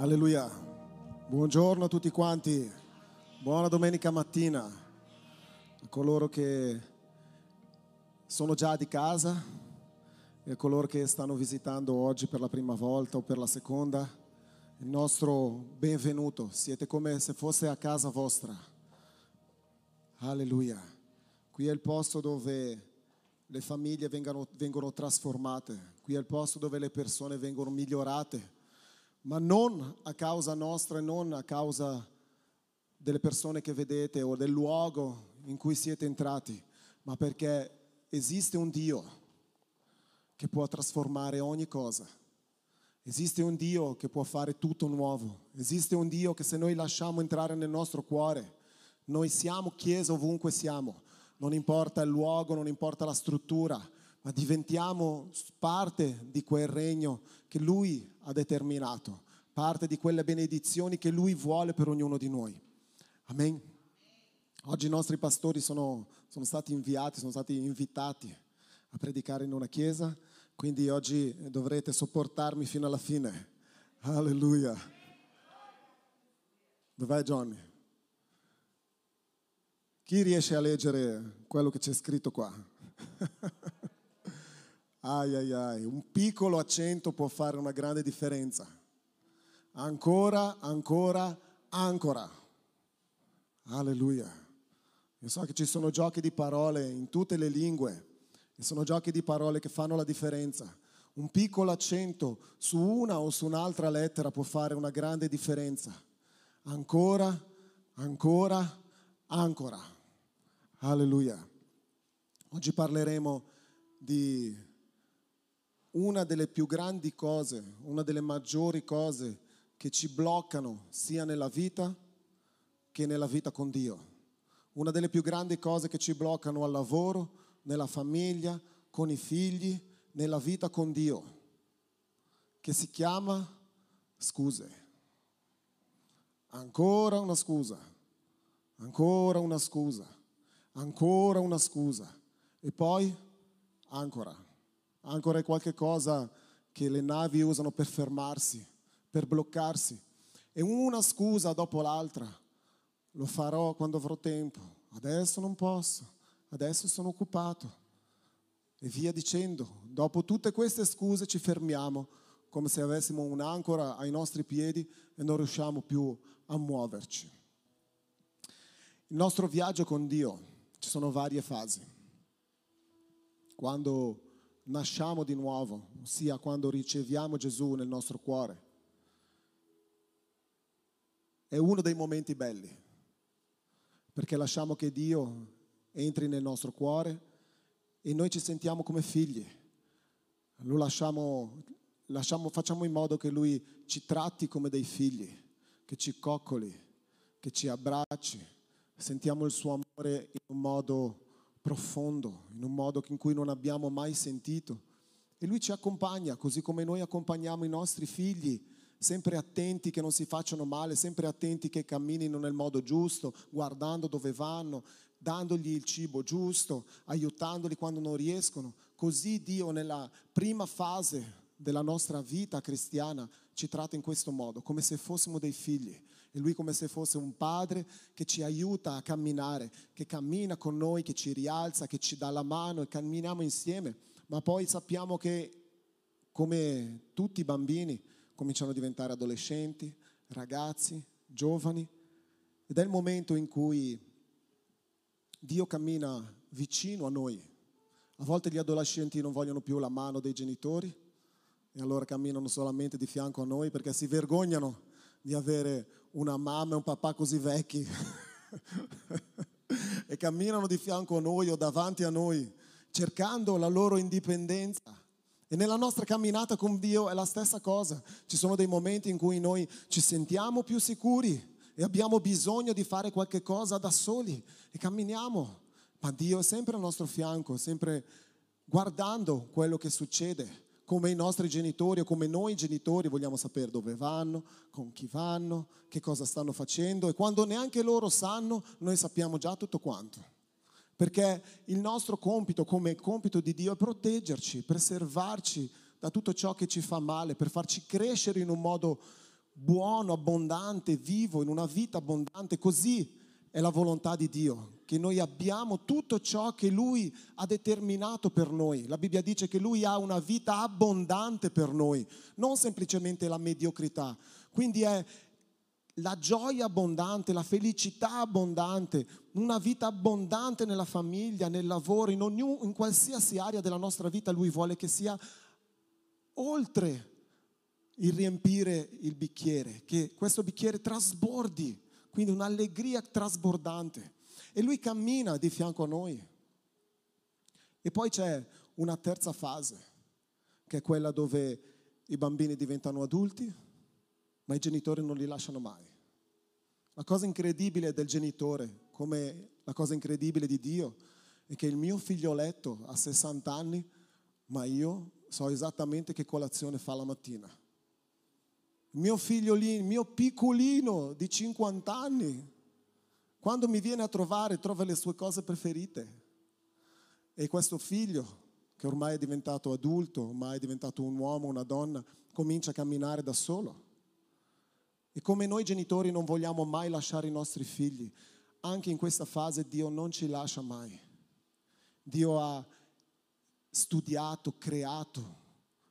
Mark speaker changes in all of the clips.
Speaker 1: Alleluia. Buongiorno a tutti quanti. Buona domenica mattina. A coloro che sono già di casa e a coloro che stanno visitando oggi per la prima volta o per la seconda. Il nostro benvenuto. Siete come se fosse a casa vostra. Alleluia. Qui è il posto dove le famiglie vengono, vengono trasformate. Qui è il posto dove le persone vengono migliorate ma non a causa nostra e non a causa delle persone che vedete o del luogo in cui siete entrati, ma perché esiste un Dio che può trasformare ogni cosa. Esiste un Dio che può fare tutto nuovo. Esiste un Dio che se noi lasciamo entrare nel nostro cuore, noi siamo chiesa ovunque siamo. Non importa il luogo, non importa la struttura, ma diventiamo parte di quel regno che Lui ha determinato, parte di quelle benedizioni che Lui vuole per ognuno di noi. Amen. Oggi i nostri pastori sono, sono stati inviati, sono stati invitati a predicare in una chiesa, quindi oggi dovrete sopportarmi fino alla fine. Alleluia. Dov'è Johnny? Chi riesce a leggere quello che c'è scritto qua? Ai ai ai, un piccolo accento può fare una grande differenza. Ancora, ancora, ancora. Alleluia. Io so che ci sono giochi di parole in tutte le lingue e sono giochi di parole che fanno la differenza. Un piccolo accento su una o su un'altra lettera può fare una grande differenza. Ancora, ancora, ancora. Alleluia. Oggi parleremo di una delle più grandi cose, una delle maggiori cose che ci bloccano sia nella vita che nella vita con Dio. Una delle più grandi cose che ci bloccano al lavoro, nella famiglia, con i figli, nella vita con Dio, che si chiama scuse. Ancora una scusa, ancora una scusa, ancora una scusa e poi ancora ancora è qualche cosa che le navi usano per fermarsi, per bloccarsi. E una scusa dopo l'altra. Lo farò quando avrò tempo. Adesso non posso. Adesso sono occupato. E via dicendo. Dopo tutte queste scuse ci fermiamo come se avessimo un'ancora ai nostri piedi e non riusciamo più a muoverci. Il nostro viaggio con Dio, ci sono varie fasi. Quando nasciamo di nuovo, ossia quando riceviamo Gesù nel nostro cuore. È uno dei momenti belli, perché lasciamo che Dio entri nel nostro cuore e noi ci sentiamo come figli. Lo lasciamo, lasciamo, facciamo in modo che Lui ci tratti come dei figli, che ci coccoli, che ci abbracci, sentiamo il suo amore in un modo profondo, in un modo in cui non abbiamo mai sentito. E lui ci accompagna, così come noi accompagniamo i nostri figli, sempre attenti che non si facciano male, sempre attenti che camminino nel modo giusto, guardando dove vanno, dandogli il cibo giusto, aiutandoli quando non riescono. Così Dio nella prima fase della nostra vita cristiana ci tratta in questo modo, come se fossimo dei figli. E lui come se fosse un padre che ci aiuta a camminare, che cammina con noi, che ci rialza, che ci dà la mano e camminiamo insieme. Ma poi sappiamo che come tutti i bambini cominciano a diventare adolescenti, ragazzi, giovani. Ed è il momento in cui Dio cammina vicino a noi. A volte gli adolescenti non vogliono più la mano dei genitori e allora camminano solamente di fianco a noi perché si vergognano di avere una mamma e un papà così vecchi e camminano di fianco a noi o davanti a noi cercando la loro indipendenza. E nella nostra camminata con Dio è la stessa cosa. Ci sono dei momenti in cui noi ci sentiamo più sicuri e abbiamo bisogno di fare qualche cosa da soli e camminiamo. Ma Dio è sempre al nostro fianco, sempre guardando quello che succede come i nostri genitori o come noi genitori vogliamo sapere dove vanno, con chi vanno, che cosa stanno facendo e quando neanche loro sanno, noi sappiamo già tutto quanto. Perché il nostro compito come compito di Dio è proteggerci, preservarci da tutto ciò che ci fa male, per farci crescere in un modo buono, abbondante, vivo, in una vita abbondante. Così è la volontà di Dio, che noi abbiamo tutto ciò che Lui ha determinato per noi. La Bibbia dice che Lui ha una vita abbondante per noi, non semplicemente la mediocrità. Quindi è la gioia abbondante, la felicità abbondante, una vita abbondante nella famiglia, nel lavoro, in, ognuno, in qualsiasi area della nostra vita Lui vuole che sia oltre il riempire il bicchiere, che questo bicchiere trasbordi, quindi un'allegria trasbordante. E Lui cammina di fianco a noi. E poi c'è una terza fase, che è quella dove i bambini diventano adulti, ma i genitori non li lasciano mai. La cosa incredibile del genitore, come la cosa incredibile di Dio, è che il mio figlioletto ha 60 anni, ma io so esattamente che colazione fa la mattina. Il mio figliolino, il mio piccolino di 50 anni, quando mi viene a trovare, trova le sue cose preferite. E questo figlio, che ormai è diventato adulto, ormai è diventato un uomo, una donna, comincia a camminare da solo. E come noi genitori non vogliamo mai lasciare i nostri figli, anche in questa fase Dio non ci lascia mai. Dio ha studiato, creato,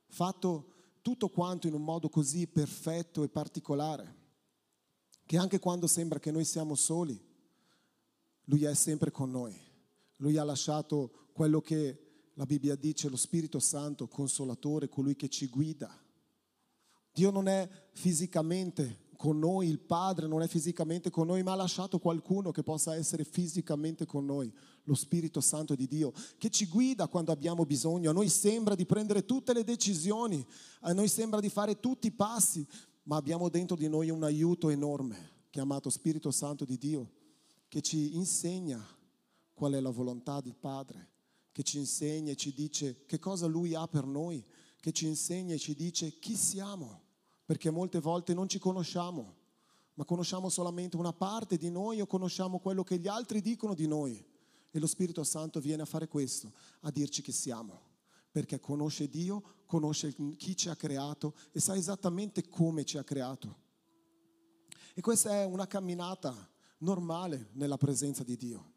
Speaker 1: fatto tutto quanto in un modo così perfetto e particolare, che anche quando sembra che noi siamo soli, Lui è sempre con noi. Lui ha lasciato quello che la Bibbia dice, lo Spirito Santo, consolatore, colui che ci guida. Dio non è fisicamente con noi, il Padre non è fisicamente con noi, ma ha lasciato qualcuno che possa essere fisicamente con noi, lo Spirito Santo di Dio, che ci guida quando abbiamo bisogno. A noi sembra di prendere tutte le decisioni, a noi sembra di fare tutti i passi, ma abbiamo dentro di noi un aiuto enorme, chiamato Spirito Santo di Dio, che ci insegna qual è la volontà del Padre, che ci insegna e ci dice che cosa Lui ha per noi, che ci insegna e ci dice chi siamo perché molte volte non ci conosciamo, ma conosciamo solamente una parte di noi o conosciamo quello che gli altri dicono di noi. E lo Spirito Santo viene a fare questo, a dirci che siamo, perché conosce Dio, conosce chi ci ha creato e sa esattamente come ci ha creato. E questa è una camminata normale nella presenza di Dio.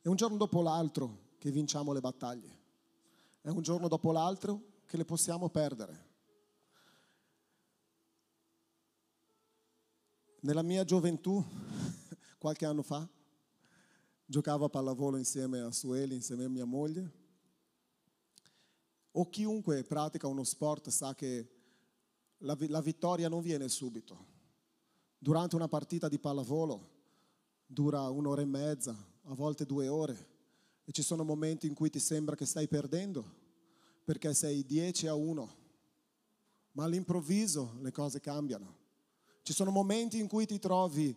Speaker 1: È un giorno dopo l'altro che vinciamo le battaglie. È un giorno dopo l'altro che le possiamo perdere. Nella mia gioventù, qualche anno fa, giocavo a pallavolo insieme a Sueli, insieme a mia moglie. O chiunque pratica uno sport sa che la, la vittoria non viene subito. Durante una partita di pallavolo dura un'ora e mezza, a volte due ore, e ci sono momenti in cui ti sembra che stai perdendo perché sei 10 a 1, ma all'improvviso le cose cambiano. Ci sono momenti in cui ti trovi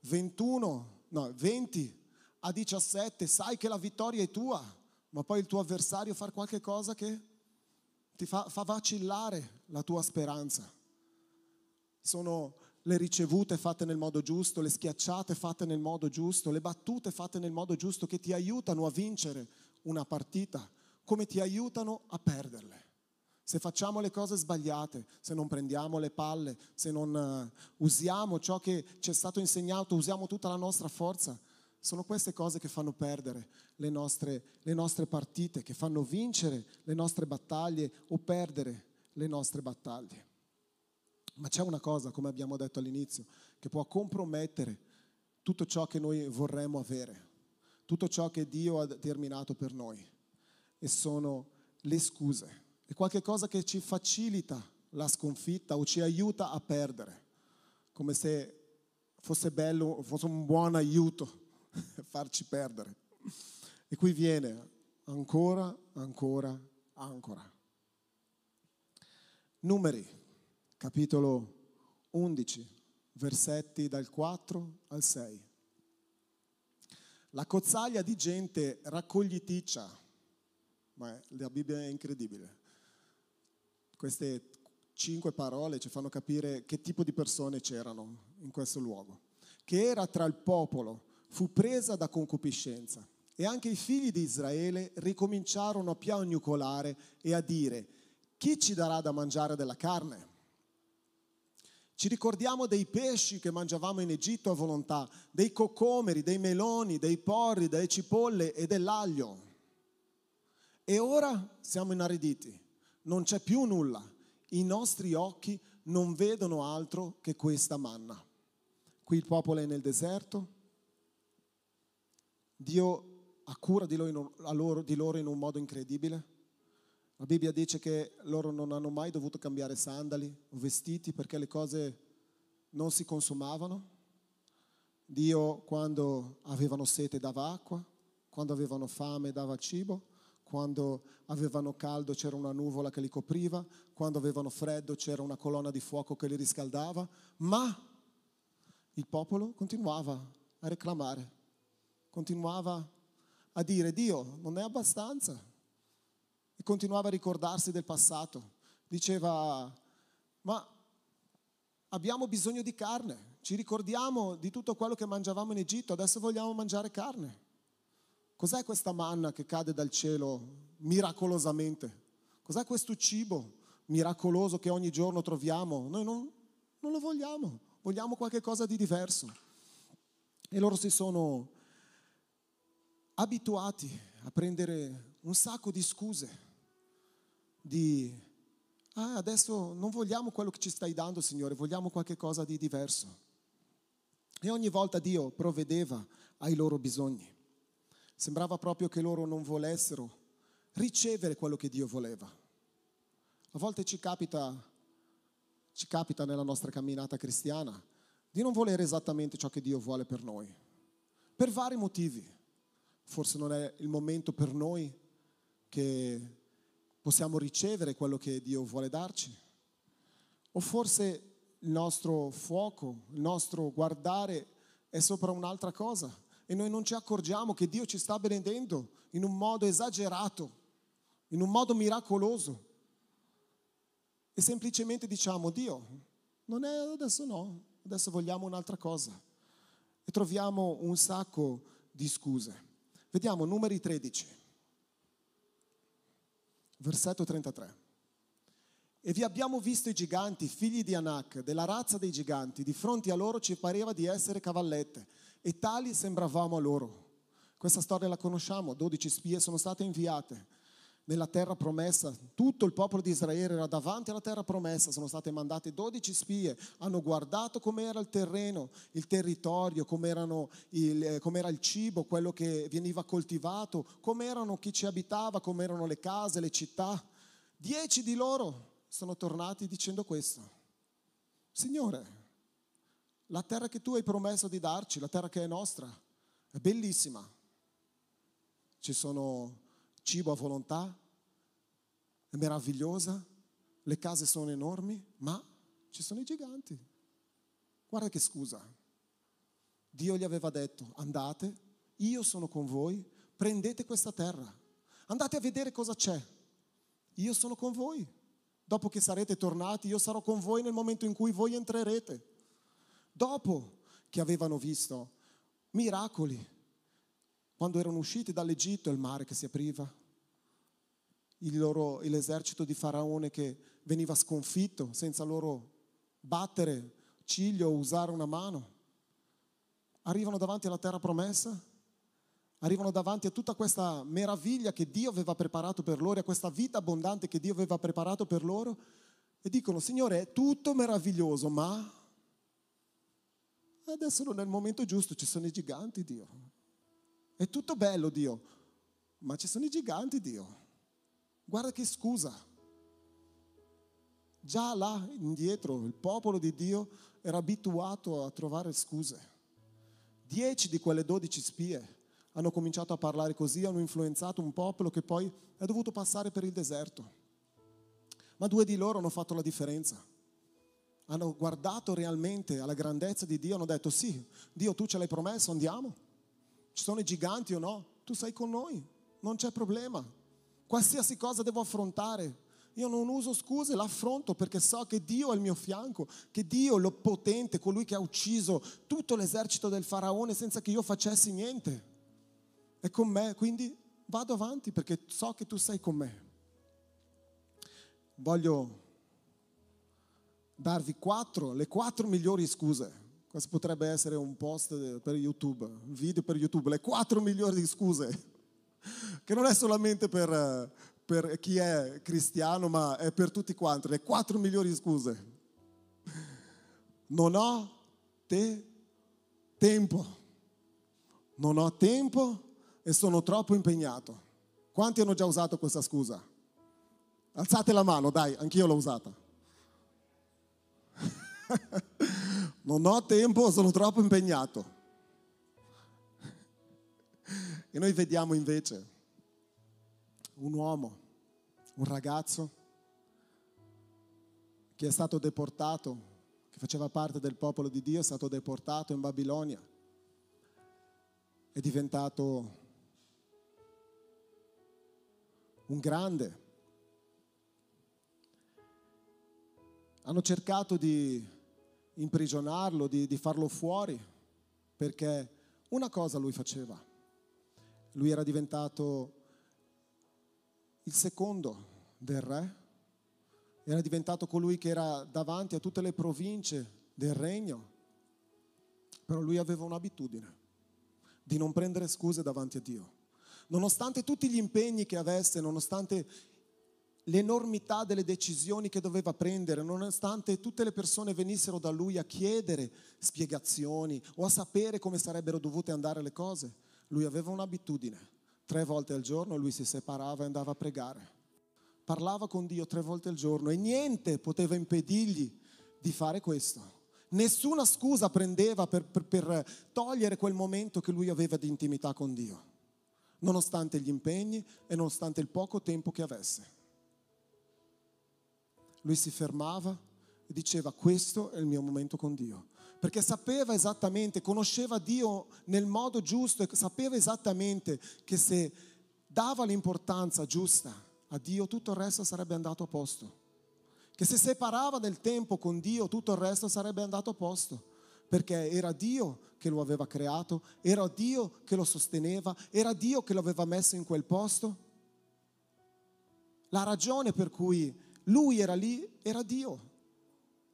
Speaker 1: 21, no, 20 a 17, sai che la vittoria è tua, ma poi il tuo avversario fa qualche cosa che ti fa, fa vacillare la tua speranza. Sono le ricevute fatte nel modo giusto, le schiacciate fatte nel modo giusto, le battute fatte nel modo giusto che ti aiutano a vincere una partita, come ti aiutano a perderle se facciamo le cose sbagliate, se non prendiamo le palle, se non uh, usiamo ciò che ci è stato insegnato, usiamo tutta la nostra forza, sono queste cose che fanno perdere le nostre, le nostre partite, che fanno vincere le nostre battaglie o perdere le nostre battaglie. Ma c'è una cosa, come abbiamo detto all'inizio, che può compromettere tutto ciò che noi vorremmo avere, tutto ciò che Dio ha determinato per noi, e sono le scuse è qualcosa che ci facilita la sconfitta o ci aiuta a perdere, come se fosse bello, fosse un buon aiuto farci perdere. E qui viene ancora, ancora, ancora. Numeri, capitolo 11, versetti dal 4 al 6. La cozzaglia di gente raccogliticcia, ma la Bibbia è incredibile. Queste cinque parole ci fanno capire che tipo di persone c'erano in questo luogo. Che era tra il popolo, fu presa da concupiscenza. E anche i figli di Israele ricominciarono a piagnucolare e a dire, chi ci darà da mangiare della carne? Ci ricordiamo dei pesci che mangiavamo in Egitto a volontà, dei cocomeri, dei meloni, dei porri, delle cipolle e dell'aglio. E ora siamo inariditi, non c'è più nulla. I nostri occhi non vedono altro che questa manna. Qui il popolo è nel deserto, Dio ha cura di loro, di loro in un modo incredibile la Bibbia dice che loro non hanno mai dovuto cambiare sandali o vestiti perché le cose non si consumavano. Dio quando avevano sete dava acqua, quando avevano fame dava cibo, quando avevano caldo c'era una nuvola che li copriva, quando avevano freddo c'era una colonna di fuoco che li riscaldava, ma il popolo continuava a reclamare, continuava a dire Dio non è abbastanza, e continuava a ricordarsi del passato. Diceva, ma abbiamo bisogno di carne, ci ricordiamo di tutto quello che mangiavamo in Egitto, adesso vogliamo mangiare carne. Cos'è questa manna che cade dal cielo miracolosamente? Cos'è questo cibo miracoloso che ogni giorno troviamo? Noi non, non lo vogliamo, vogliamo qualcosa di diverso. E loro si sono abituati a prendere un sacco di scuse di, ah, adesso non vogliamo quello che ci stai dando, Signore, vogliamo qualcosa di diverso. E ogni volta Dio provvedeva ai loro bisogni. Sembrava proprio che loro non volessero ricevere quello che Dio voleva. A volte ci capita, ci capita nella nostra camminata cristiana di non volere esattamente ciò che Dio vuole per noi, per vari motivi. Forse non è il momento per noi che possiamo ricevere quello che Dio vuole darci. O forse il nostro fuoco, il nostro guardare è sopra un'altra cosa e noi non ci accorgiamo che Dio ci sta benedendo in un modo esagerato, in un modo miracoloso. E semplicemente diciamo, Dio, non è adesso no, adesso vogliamo un'altra cosa. E troviamo un sacco di scuse. Vediamo numeri 13 versetto 33. E vi abbiamo visto i giganti, figli di Anak, della razza dei giganti, di fronte a loro ci pareva di essere cavallette e tali sembravamo a loro. Questa storia la conosciamo, 12 spie sono state inviate nella terra promessa, tutto il popolo di Israele era davanti alla terra promessa, sono state mandate 12 spie, hanno guardato com'era il terreno, il territorio, com'era il, eh, com'era il cibo, quello che veniva coltivato, com'erano chi ci abitava, com'erano le case, le città. Dieci di loro sono tornati dicendo questo. Signore, la terra che tu hai promesso di darci, la terra che è nostra, è bellissima. Ci sono cibo a volontà, è meravigliosa, le case sono enormi, ma ci sono i giganti. Guarda che scusa. Dio gli aveva detto, andate, io sono con voi, prendete questa terra, andate a vedere cosa c'è. Io sono con voi. Dopo che sarete tornati, io sarò con voi nel momento in cui voi entrerete. Dopo che avevano visto miracoli, quando erano usciti dall'Egitto, il mare che si apriva, loro, l'esercito di Faraone che veniva sconfitto senza loro battere ciglio o usare una mano. Arrivano davanti alla terra promessa, arrivano davanti a tutta questa meraviglia che Dio aveva preparato per loro, a questa vita abbondante che Dio aveva preparato per loro e dicono, Signore, è tutto meraviglioso, ma adesso non è il momento giusto, ci sono i giganti, Dio. È tutto bello Dio, ma ci sono i giganti Dio. Guarda che scusa. Già là indietro il popolo di Dio era abituato a trovare scuse. Dieci di quelle dodici spie hanno cominciato a parlare così, hanno influenzato un popolo che poi è dovuto passare per il deserto. Ma due di loro hanno fatto la differenza. Hanno guardato realmente alla grandezza di Dio, hanno detto sì, Dio tu ce l'hai promesso, andiamo ci sono i giganti o no, tu sei con noi, non c'è problema. Qualsiasi cosa devo affrontare, io non uso scuse, l'affronto perché so che Dio è al mio fianco, che Dio, è l'oppotente, colui che ha ucciso tutto l'esercito del faraone senza che io facessi niente, è con me, quindi vado avanti perché so che tu sei con me. Voglio darvi quattro, le quattro migliori scuse. Questo potrebbe essere un post per YouTube, un video per YouTube, le quattro migliori scuse, che non è solamente per, per chi è cristiano, ma è per tutti quanti, le quattro migliori scuse. Non ho te tempo, non ho tempo e sono troppo impegnato. Quanti hanno già usato questa scusa? Alzate la mano, dai, anch'io l'ho usata. non ho tempo, sono troppo impegnato. E noi vediamo invece un uomo, un ragazzo che è stato deportato, che faceva parte del popolo di Dio, è stato deportato in Babilonia, è diventato un grande. Hanno cercato di imprigionarlo, di, di farlo fuori, perché una cosa lui faceva. Lui era diventato il secondo del re, era diventato colui che era davanti a tutte le province del regno, però lui aveva un'abitudine di non prendere scuse davanti a Dio. Nonostante tutti gli impegni che avesse, nonostante l'enormità delle decisioni che doveva prendere, nonostante tutte le persone venissero da lui a chiedere spiegazioni o a sapere come sarebbero dovute andare le cose, lui aveva un'abitudine. Tre volte al giorno lui si separava e andava a pregare. Parlava con Dio tre volte al giorno e niente poteva impedirgli di fare questo. Nessuna scusa prendeva per, per, per togliere quel momento che lui aveva di intimità con Dio, nonostante gli impegni e nonostante il poco tempo che avesse lui si fermava e diceva questo è il mio momento con Dio. Perché sapeva esattamente, conosceva Dio nel modo giusto e sapeva esattamente che se dava l'importanza giusta a Dio tutto il resto sarebbe andato a posto. Che se separava del tempo con Dio tutto il resto sarebbe andato a posto. Perché era Dio che lo aveva creato, era Dio che lo sosteneva, era Dio che lo aveva messo in quel posto. La ragione per cui lui era lì, era Dio.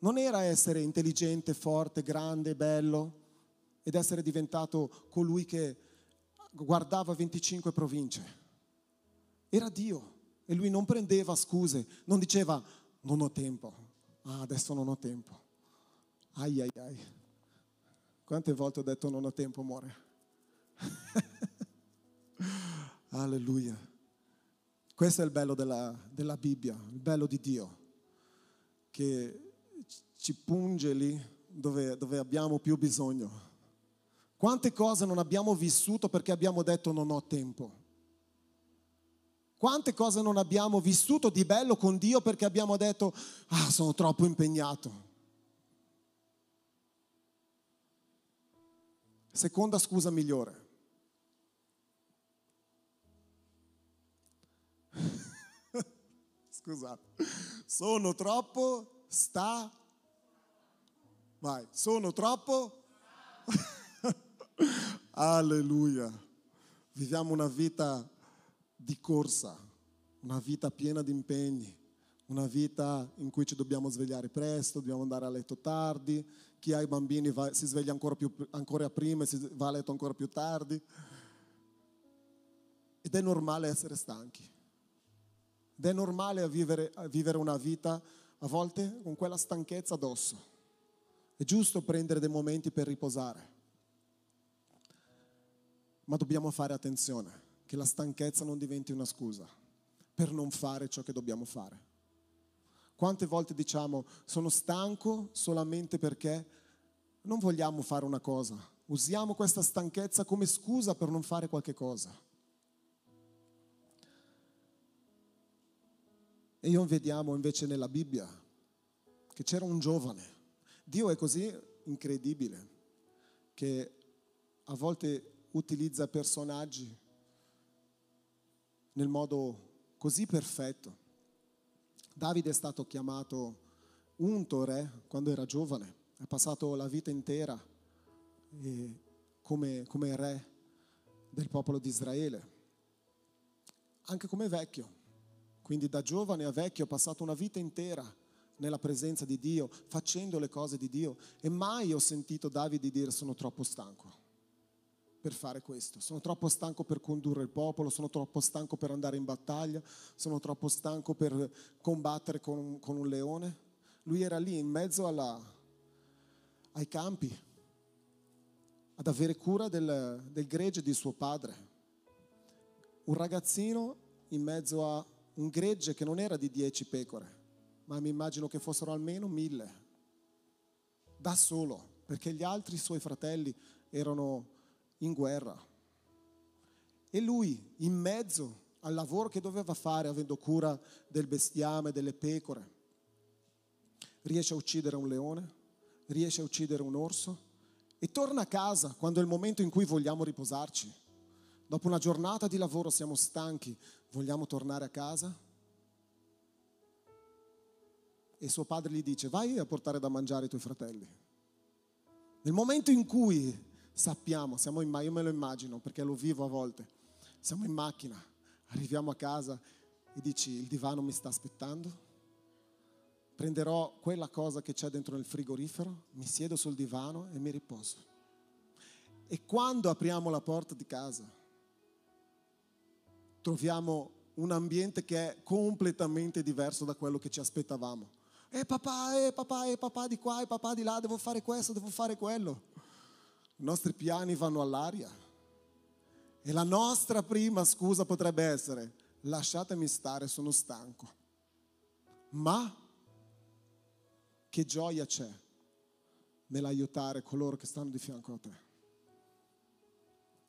Speaker 1: Non era essere intelligente, forte, grande, bello ed essere diventato colui che guardava 25 province. Era Dio e lui non prendeva scuse, non diceva non ho tempo, ah, adesso non ho tempo. Ai ai ai. Quante volte ho detto non ho tempo, amore? Alleluia. Questo è il bello della, della Bibbia, il bello di Dio, che ci punge lì dove, dove abbiamo più bisogno. Quante cose non abbiamo vissuto perché abbiamo detto non ho tempo? Quante cose non abbiamo vissuto di bello con Dio perché abbiamo detto, ah, sono troppo impegnato. Seconda scusa migliore. Scusate, sono troppo sta. Vai, sono troppo. Alleluia. Viviamo una vita di corsa, una vita piena di impegni, una vita in cui ci dobbiamo svegliare presto, dobbiamo andare a letto tardi. Chi ha i bambini va, si sveglia ancora, più, ancora prima e si va a letto ancora più tardi. Ed è normale essere stanchi. Ed è normale vivere, vivere una vita a volte con quella stanchezza addosso. È giusto prendere dei momenti per riposare, ma dobbiamo fare attenzione che la stanchezza non diventi una scusa per non fare ciò che dobbiamo fare. Quante volte diciamo sono stanco solamente perché non vogliamo fare una cosa, usiamo questa stanchezza come scusa per non fare qualche cosa. E io vediamo invece nella Bibbia che c'era un giovane. Dio è così incredibile che a volte utilizza personaggi nel modo così perfetto. Davide è stato chiamato unto re quando era giovane, ha passato la vita intera come, come re del popolo di Israele, anche come vecchio quindi da giovane a vecchio ho passato una vita intera nella presenza di Dio, facendo le cose di Dio. E mai ho sentito Davide dire sono troppo stanco per fare questo, sono troppo stanco per condurre il popolo, sono troppo stanco per andare in battaglia, sono troppo stanco per combattere con con un leone. Lui era lì in mezzo alla, ai campi ad avere cura del, del gregge di suo padre. Un ragazzino in mezzo a un gregge che non era di dieci pecore, ma mi immagino che fossero almeno mille, da solo, perché gli altri suoi fratelli erano in guerra. E lui, in mezzo al lavoro che doveva fare, avendo cura del bestiame, delle pecore, riesce a uccidere un leone, riesce a uccidere un orso e torna a casa quando è il momento in cui vogliamo riposarci. Dopo una giornata di lavoro siamo stanchi, vogliamo tornare a casa? E suo padre gli dice, vai a portare da mangiare i tuoi fratelli. Nel momento in cui sappiamo, siamo in, io me lo immagino perché lo vivo a volte, siamo in macchina, arriviamo a casa e dici, il divano mi sta aspettando? prenderò quella cosa che c'è dentro nel frigorifero, mi siedo sul divano e mi riposo. E quando apriamo la porta di casa, troviamo un ambiente che è completamente diverso da quello che ci aspettavamo. E papà, e papà, e papà di qua, e papà di là, devo fare questo, devo fare quello. I nostri piani vanno all'aria. E la nostra prima scusa potrebbe essere, lasciatemi stare, sono stanco. Ma che gioia c'è nell'aiutare coloro che stanno di fianco a te.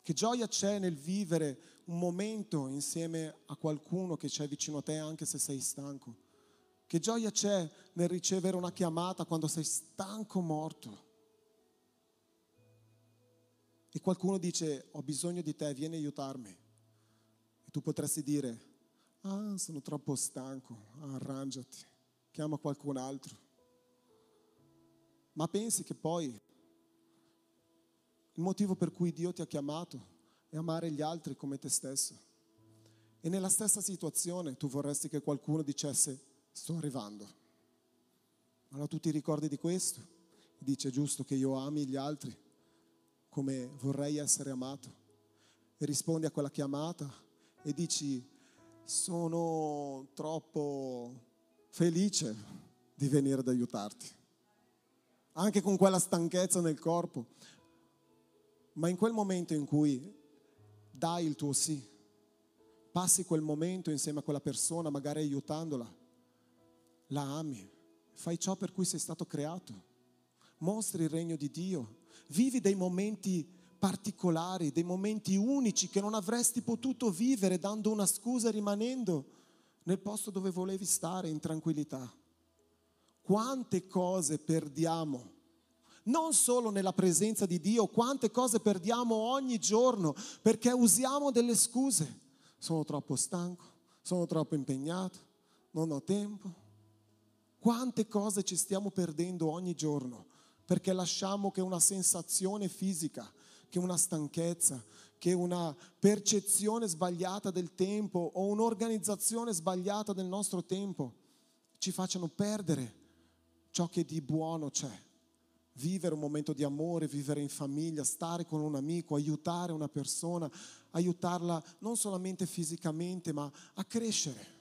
Speaker 1: Che gioia c'è nel vivere un momento insieme a qualcuno che c'è vicino a te anche se sei stanco. Che gioia c'è nel ricevere una chiamata quando sei stanco morto. E qualcuno dice ho bisogno di te, vieni a aiutarmi. E tu potresti dire, ah sono troppo stanco, arrangiati, chiama qualcun altro. Ma pensi che poi il motivo per cui Dio ti ha chiamato è amare gli altri come te stesso. E nella stessa situazione tu vorresti che qualcuno dicesse sto arrivando. Allora tu ti ricordi di questo? E dice è giusto che io ami gli altri come vorrei essere amato. E rispondi a quella chiamata e dici sono troppo felice di venire ad aiutarti anche con quella stanchezza nel corpo. Ma in quel momento in cui dai il tuo sì, passi quel momento insieme a quella persona, magari aiutandola, la ami, fai ciò per cui sei stato creato, mostri il regno di Dio, vivi dei momenti particolari, dei momenti unici che non avresti potuto vivere dando una scusa e rimanendo nel posto dove volevi stare in tranquillità. Quante cose perdiamo. Non solo nella presenza di Dio, quante cose perdiamo ogni giorno perché usiamo delle scuse. Sono troppo stanco, sono troppo impegnato, non ho tempo. Quante cose ci stiamo perdendo ogni giorno perché lasciamo che una sensazione fisica, che una stanchezza, che una percezione sbagliata del tempo o un'organizzazione sbagliata del nostro tempo ci facciano perdere ciò che di buono c'è. Vivere un momento di amore, vivere in famiglia, stare con un amico, aiutare una persona, aiutarla non solamente fisicamente, ma a crescere.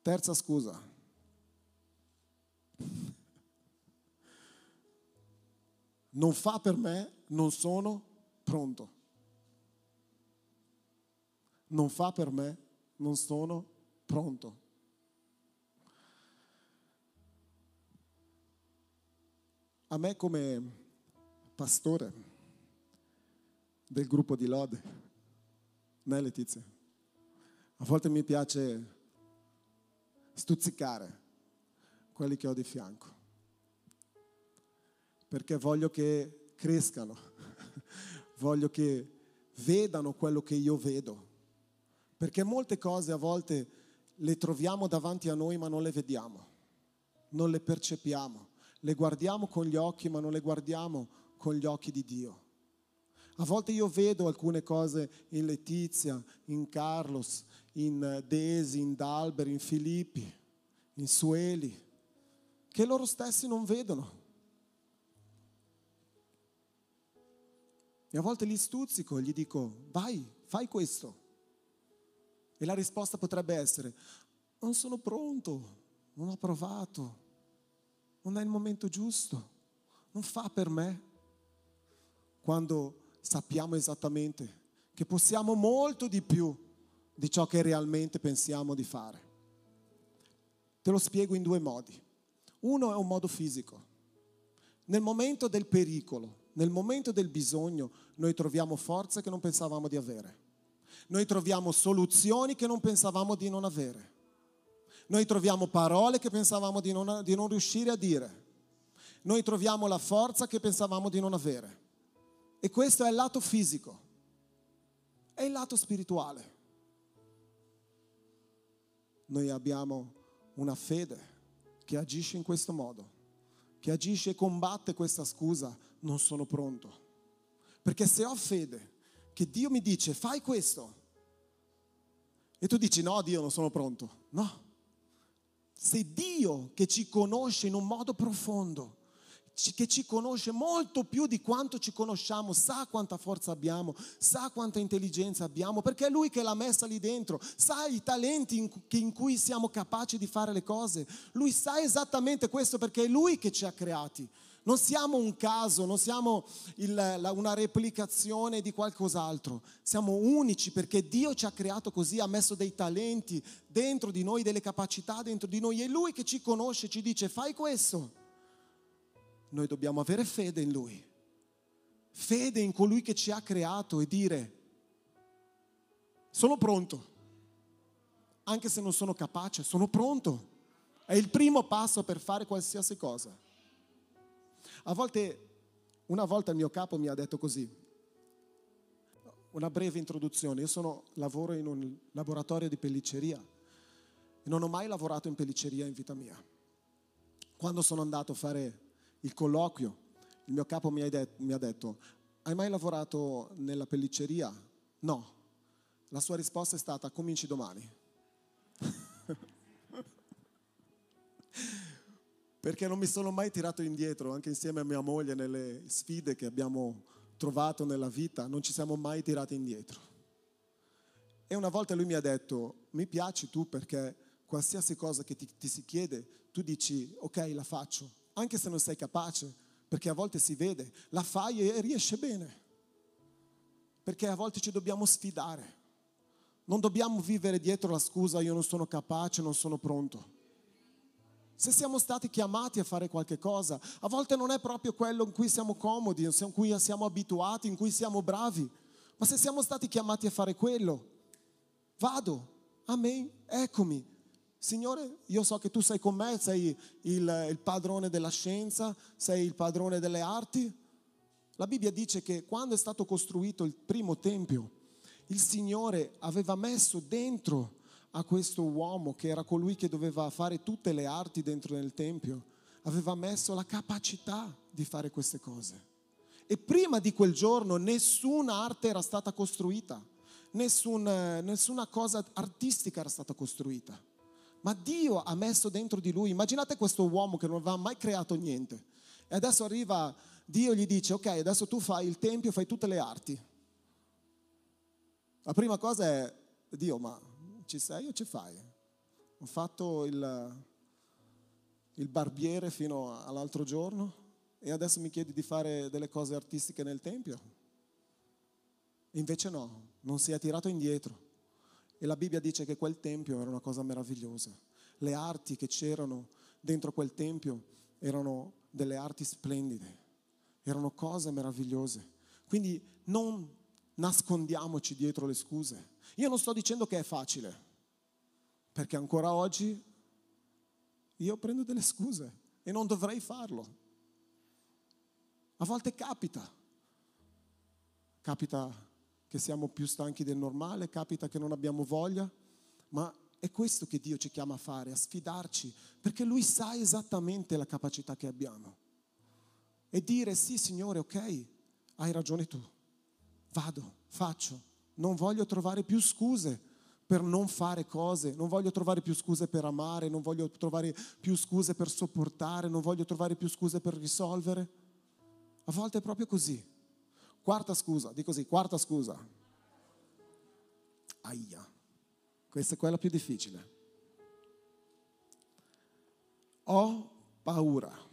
Speaker 1: Terza scusa. Non fa per me, non sono pronto. Non fa per me, non sono pronto. A me come pastore del gruppo di Lode, né Letizia? A volte mi piace stuzzicare quelli che ho di fianco, perché voglio che crescano, voglio che vedano quello che io vedo, perché molte cose a volte le troviamo davanti a noi ma non le vediamo, non le percepiamo le guardiamo con gli occhi, ma non le guardiamo con gli occhi di Dio. A volte io vedo alcune cose in Letizia, in Carlos, in Desi, in Dalber, in Filippi, in sueli, che loro stessi non vedono. E a volte li stuzzico e gli dico, vai, fai questo. E la risposta potrebbe essere, non sono pronto, non ho provato, non è il momento giusto, non fa per me. Quando sappiamo esattamente che possiamo molto di più di ciò che realmente pensiamo di fare. Te lo spiego in due modi. Uno è un modo fisico. Nel momento del pericolo, nel momento del bisogno, noi troviamo forze che non pensavamo di avere. Noi troviamo soluzioni che non pensavamo di non avere. Noi troviamo parole che pensavamo di non, di non riuscire a dire. Noi troviamo la forza che pensavamo di non avere. E questo è il lato fisico. È il lato spirituale. Noi abbiamo una fede che agisce in questo modo, che agisce e combatte questa scusa, non sono pronto. Perché se ho fede che Dio mi dice fai questo e tu dici no Dio non sono pronto, no. Se Dio che ci conosce in un modo profondo, che ci conosce molto più di quanto ci conosciamo, sa quanta forza abbiamo, sa quanta intelligenza abbiamo, perché è Lui che l'ha messa lì dentro, sa i talenti in, cui siamo capaci di fare le cose. Lui sa esattamente questo perché è Lui che ci ha creati. Non siamo un caso, non siamo il, la, una replicazione di qualcos'altro, siamo unici perché Dio ci ha creato così, ha messo dei talenti dentro di noi, delle capacità dentro di noi. È Lui che ci conosce, ci dice fai questo noi dobbiamo avere fede in Lui, fede in colui che ci ha creato e dire, sono pronto, anche se non sono capace, sono pronto. È il primo passo per fare qualsiasi cosa. A volte, una volta il mio capo mi ha detto così, una breve introduzione, io sono, lavoro in un laboratorio di pellicceria e non ho mai lavorato in pellicceria in vita mia. Quando sono andato a fare il colloquio, il mio capo mi detto, mi ha detto, hai mai lavorato nella pellicceria? No. La sua risposta è stata, cominci domani. Perché non mi sono mai tirato indietro, anche insieme a mia moglie, nelle sfide che abbiamo trovato nella vita, non ci siamo mai tirati indietro. E una volta lui mi ha detto, mi piaci tu perché qualsiasi cosa che ti, ti si chiede, tu dici, ok, la faccio anche se non sei capace, perché a volte si vede, la fai e riesce bene. Perché a volte ci dobbiamo sfidare. Non dobbiamo vivere dietro la scusa io non sono capace, non sono pronto. Se siamo stati chiamati a fare qualche cosa, a volte non è proprio quello in cui siamo comodi, in cui siamo abituati, in cui siamo bravi, ma se siamo stati chiamati a fare quello, vado, amen, eccomi, Signore, io so che tu sei con me, sei il, il, padrone della scienza, sei il padrone delle arti. La Bibbia dice che quando è stato costruito il primo tempio, il Signore aveva messo dentro a questo uomo, che era colui che doveva fare tutte le arti dentro nel tempio, aveva messo la capacità di fare queste cose. E prima di quel giorno nessuna arte era stata costruita, nessun, nessuna cosa artistica era stata costruita ma Dio ha messo dentro di lui, immaginate questo uomo che non aveva mai creato niente e adesso arriva Dio gli dice ok adesso tu fai il tempio, fai tutte le arti. La prima cosa è Dio ma ci sei o ci fai? Ho fatto il, il barbiere fino all'altro giorno e adesso mi chiedi di fare delle cose artistiche nel tempio? Invece no, non si è tirato indietro e la Bibbia dice che quel tempio era una cosa meravigliosa. Le arti che c'erano dentro quel tempio erano delle arti splendide, erano cose meravigliose. Quindi non nascondiamoci dietro le scuse. Io non sto dicendo che è facile, perché ancora oggi io prendo delle scuse e non dovrei farlo. A volte capita, capita che siamo più stanchi del normale, capita che non abbiamo voglia, ma è questo che Dio ci chiama a fare, a sfidarci, perché Lui sa esattamente la capacità che abbiamo. E dire sì Signore, ok, hai ragione tu, vado, faccio, non voglio trovare più scuse per non fare cose, non voglio trovare più scuse per amare, non voglio trovare più scuse per sopportare, non voglio trovare più scuse per risolvere. A volte è proprio così. Quarta scusa, di così, quarta scusa. Aia, questa è quella più difficile. Ho paura.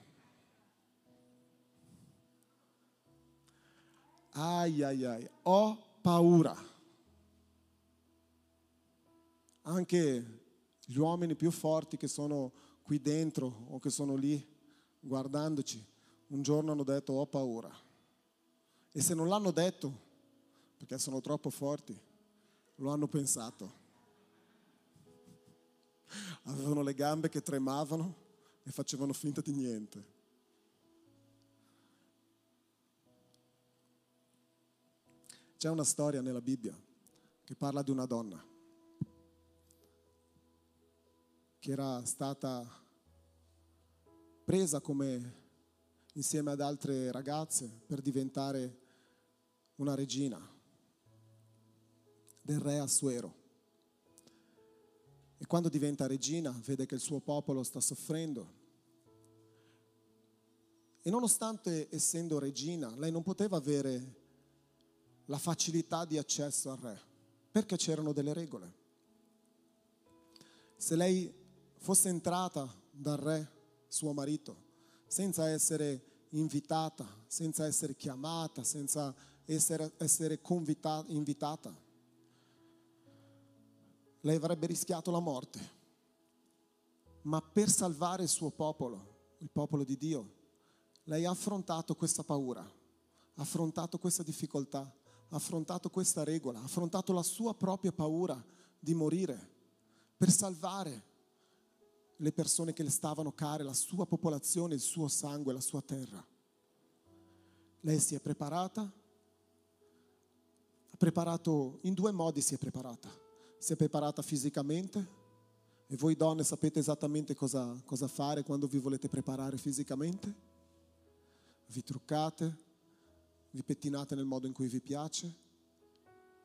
Speaker 1: Ai ai ai, ho paura. Anche gli uomini più forti che sono qui dentro o che sono lì guardandoci, un giorno hanno detto ho paura. E se non l'hanno detto, perché sono troppo forti, lo hanno pensato. Avevano le gambe che tremavano e facevano finta di niente. C'è una storia nella Bibbia che parla di una donna che era stata presa come insieme ad altre ragazze per diventare una regina del re Assuero. E quando diventa regina vede che il suo popolo sta soffrendo. E nonostante essendo regina, lei non poteva avere la facilità di accesso al re, perché c'erano delle regole. Se lei fosse entrata dal re, suo marito, senza essere invitata, senza essere chiamata, senza essere, essere convita, invitata, lei avrebbe rischiato la morte. Ma per salvare il suo popolo, il popolo di Dio, lei ha affrontato questa paura, ha affrontato questa difficoltà, affrontato questa regola, ha affrontato la sua propria paura di morire per salvare le persone che le stavano care, la sua popolazione, il suo sangue, la sua terra. Lei si è preparata, ha preparato, in due modi si è preparata. Si è preparata fisicamente, e voi donne sapete esattamente cosa, cosa fare quando vi volete preparare fisicamente? Vi truccate, vi pettinate nel modo in cui vi piace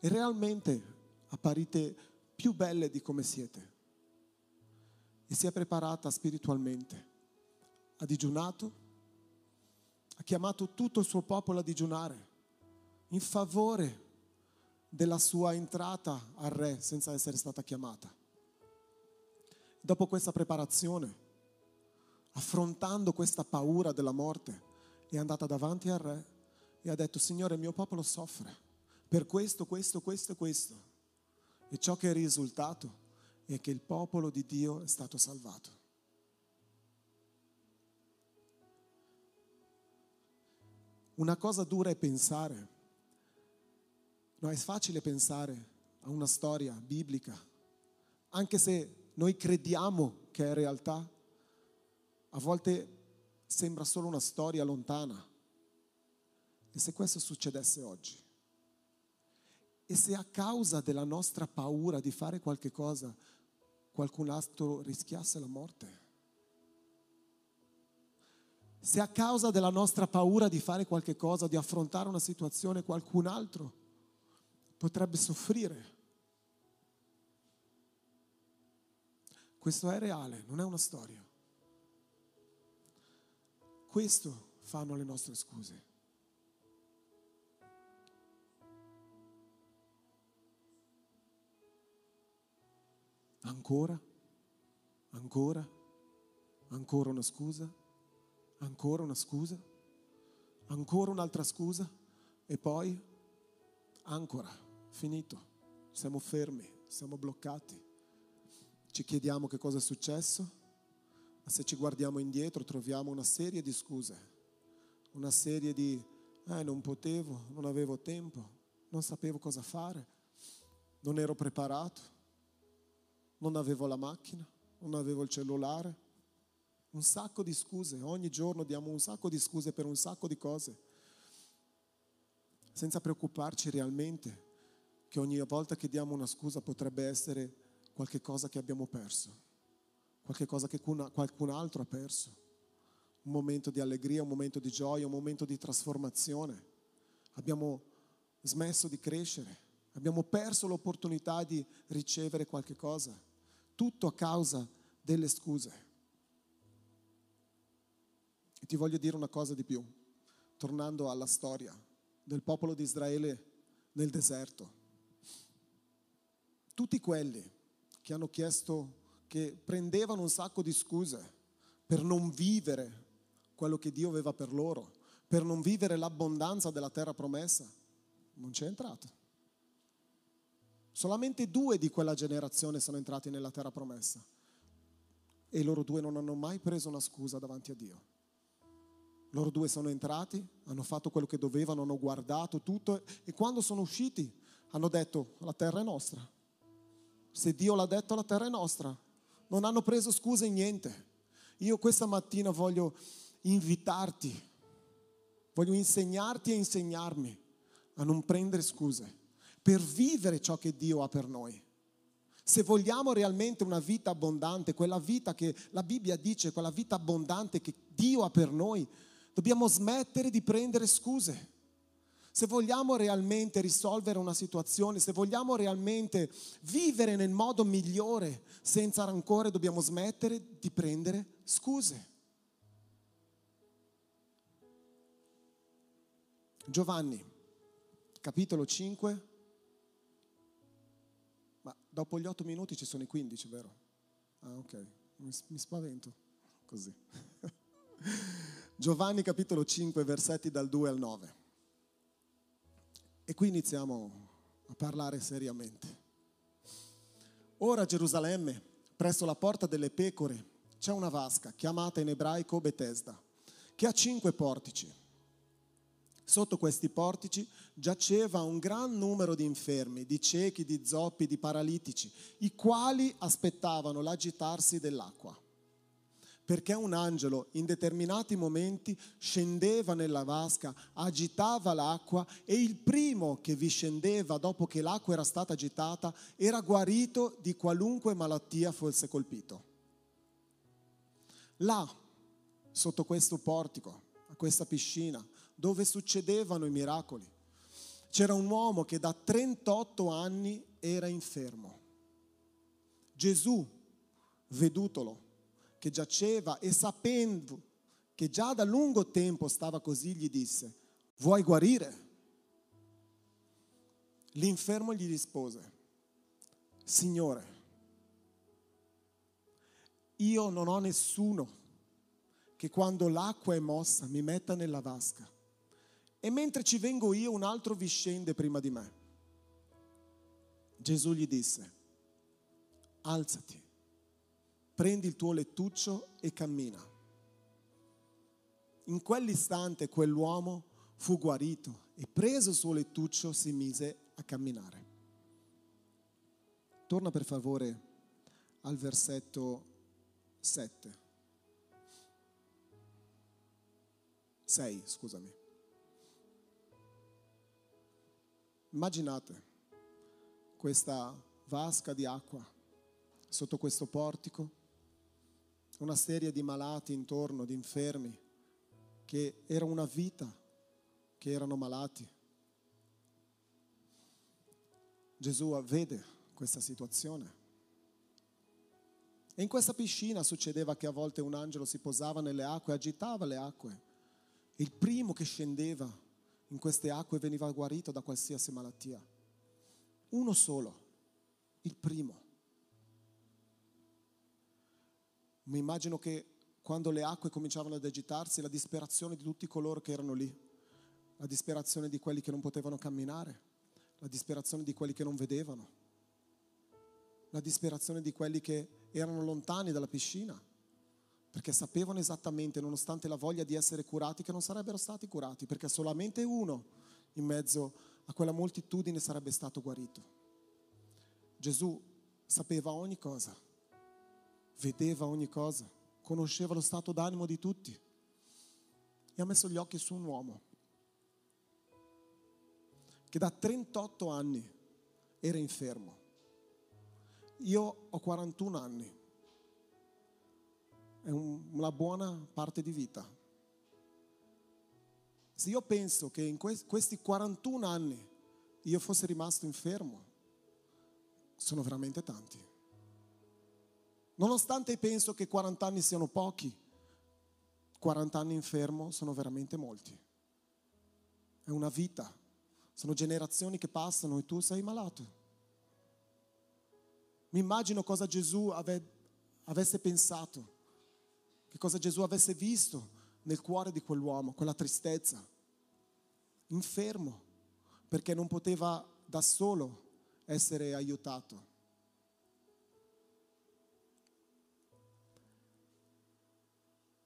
Speaker 1: e realmente apparite più belle di come siete e si è preparata spiritualmente. Ha digiunato, ha chiamato tutto il suo popolo a digiunare in favore della sua entrata al re senza essere stata chiamata. Dopo questa preparazione, affrontando questa paura della morte, è andata davanti al re e ha detto, Signore, il mio popolo soffre per questo, questo, questo e questo. E ciò che è risultato è che il popolo di Dio è stato salvato. Una cosa dura è pensare, no, è facile pensare a una storia biblica, anche se noi crediamo che è realtà, a volte sembra solo una storia lontana. E se questo succedesse oggi? E se a causa della nostra paura di fare qualche cosa qualcun altro rischiasse la morte? Se a causa della nostra paura di fare qualche cosa, di affrontare una situazione, qualcun altro potrebbe soffrire. Questo è reale, non è una storia. Questo fanno le nostre scuse. Ancora? Ancora? Ancora una scusa? Ancora una scusa? Ancora un'altra scusa? E poi? Ancora, finito. Siamo fermi, siamo bloccati. Ci chiediamo che cosa è successo, ma se ci guardiamo indietro troviamo una serie di scuse, una serie di eh, non potevo, non avevo tempo, non sapevo cosa fare, non ero preparato non avevo la macchina, non avevo il cellulare. Un sacco di scuse, ogni giorno diamo un sacco di scuse per un sacco di cose, senza preoccuparci realmente che ogni volta che diamo una scusa potrebbe essere qualche cosa che abbiamo perso, qualche cosa che qualcun altro ha perso, un momento di allegria, un momento di gioia, un momento di trasformazione. Abbiamo smesso di crescere, Abbiamo perso l'opportunità di ricevere qualche cosa. Tutto a causa delle scuse. E ti voglio dire una cosa di più, tornando alla storia del popolo di Israele nel deserto. Tutti quelli che hanno chiesto, che prendevano un sacco di scuse per non vivere quello che Dio aveva per loro, per non vivere l'abbondanza della terra promessa, non c'è entrato. Solamente due di quella generazione sono entrati nella terra promessa e loro due non hanno mai preso una scusa davanti a Dio. Loro due sono entrati, hanno fatto quello che dovevano, hanno guardato tutto e quando sono usciti hanno detto la terra è nostra. Se Dio l'ha detto la terra è nostra. Non hanno preso scuse in niente. Io questa mattina voglio invitarti, voglio insegnarti e insegnarmi a non prendere scuse per vivere ciò che Dio ha per noi. Se vogliamo realmente una vita abbondante, quella vita che la Bibbia dice, quella vita abbondante che Dio ha per noi, dobbiamo smettere di prendere scuse. Se vogliamo realmente risolvere una situazione, se vogliamo realmente vivere nel modo migliore, senza rancore, dobbiamo smettere di prendere scuse. Giovanni, capitolo 5, ma dopo gli otto minuti ci sono i 15, vero? Ah, ok, mi, spavento così. Giovanni capitolo 5, versetti dal 2 al 9. E qui iniziamo a parlare seriamente. Ora a Gerusalemme, presso la porta delle pecore, c'è una vasca chiamata in ebraico Bethesda, che ha cinque portici. Sotto questi portici giaceva un gran numero di infermi, di ciechi, di zoppi, di paralitici, i quali aspettavano l'agitarsi dell'acqua. Perché un angelo in determinati momenti scendeva nella vasca, agitava l'acqua e il primo che vi scendeva dopo che l'acqua era stata agitata era guarito di qualunque malattia fosse colpito. Là, sotto questo portico, a questa piscina, dove succedevano i miracoli. C'era un uomo che da 38 anni era infermo. Gesù, vedutolo, che giaceva e sapendo che già da lungo tempo stava così, gli disse, vuoi guarire? L'infermo gli rispose, Signore, io non ho nessuno che quando l'acqua è mossa mi metta nella vasca e mentre ci vengo io un altro vi scende prima di me. Gesù gli disse, alzati, prendi il tuo lettuccio e cammina. In quell'istante quell'uomo fu guarito e preso il suo lettuccio si mise a camminare. Torna per favore al versetto 7. 6, scusami. Immaginate questa vasca di acqua sotto questo portico, una serie di malati intorno, di infermi, che era una vita che erano malati. Gesù vede questa situazione. E in questa piscina succedeva che a volte un angelo si posava nelle acque, agitava le acque. Il primo che scendeva in queste acque veniva guarito da qualsiasi malattia. Uno solo, il primo. Mi immagino che quando le acque cominciavano ad agitarsi, la disperazione di tutti coloro che erano lì, la disperazione di quelli che non potevano camminare, la disperazione di quelli che non vedevano, la disperazione di quelli che erano lontani dalla piscina perché sapevano esattamente, nonostante la voglia di essere curati, che non sarebbero stati curati, perché solamente uno in mezzo a quella moltitudine sarebbe stato guarito. Gesù sapeva ogni cosa, vedeva ogni cosa, conosceva lo stato d'animo di tutti e ha messo gli occhi su un uomo che da 38 anni era infermo. Io ho 41 anni è una buona parte di vita. Se io penso che in questi 41 anni io fossi rimasto infermo, sono veramente tanti. Nonostante penso che 40 anni siano pochi, 40 anni infermo sono veramente molti. È una vita, sono generazioni che passano e tu sei malato. Mi immagino cosa Gesù ave, avesse pensato, che cosa Gesù avesse visto nel cuore di quell'uomo, quella tristezza, infermo, perché non poteva da solo essere aiutato.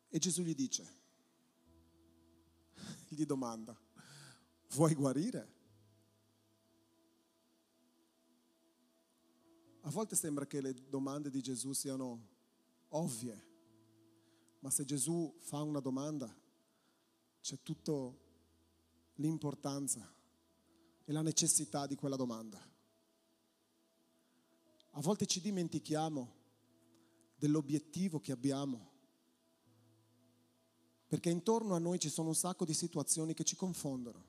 Speaker 1: E Gesù gli dice, gli domanda, vuoi guarire? A volte sembra che le domande di Gesù siano ovvie, ma se Gesù fa una domanda c'è tutta l'importanza e la necessità di quella domanda. A volte ci dimentichiamo dell'obiettivo che abbiamo, perché intorno a noi ci sono un sacco di situazioni che ci confondono.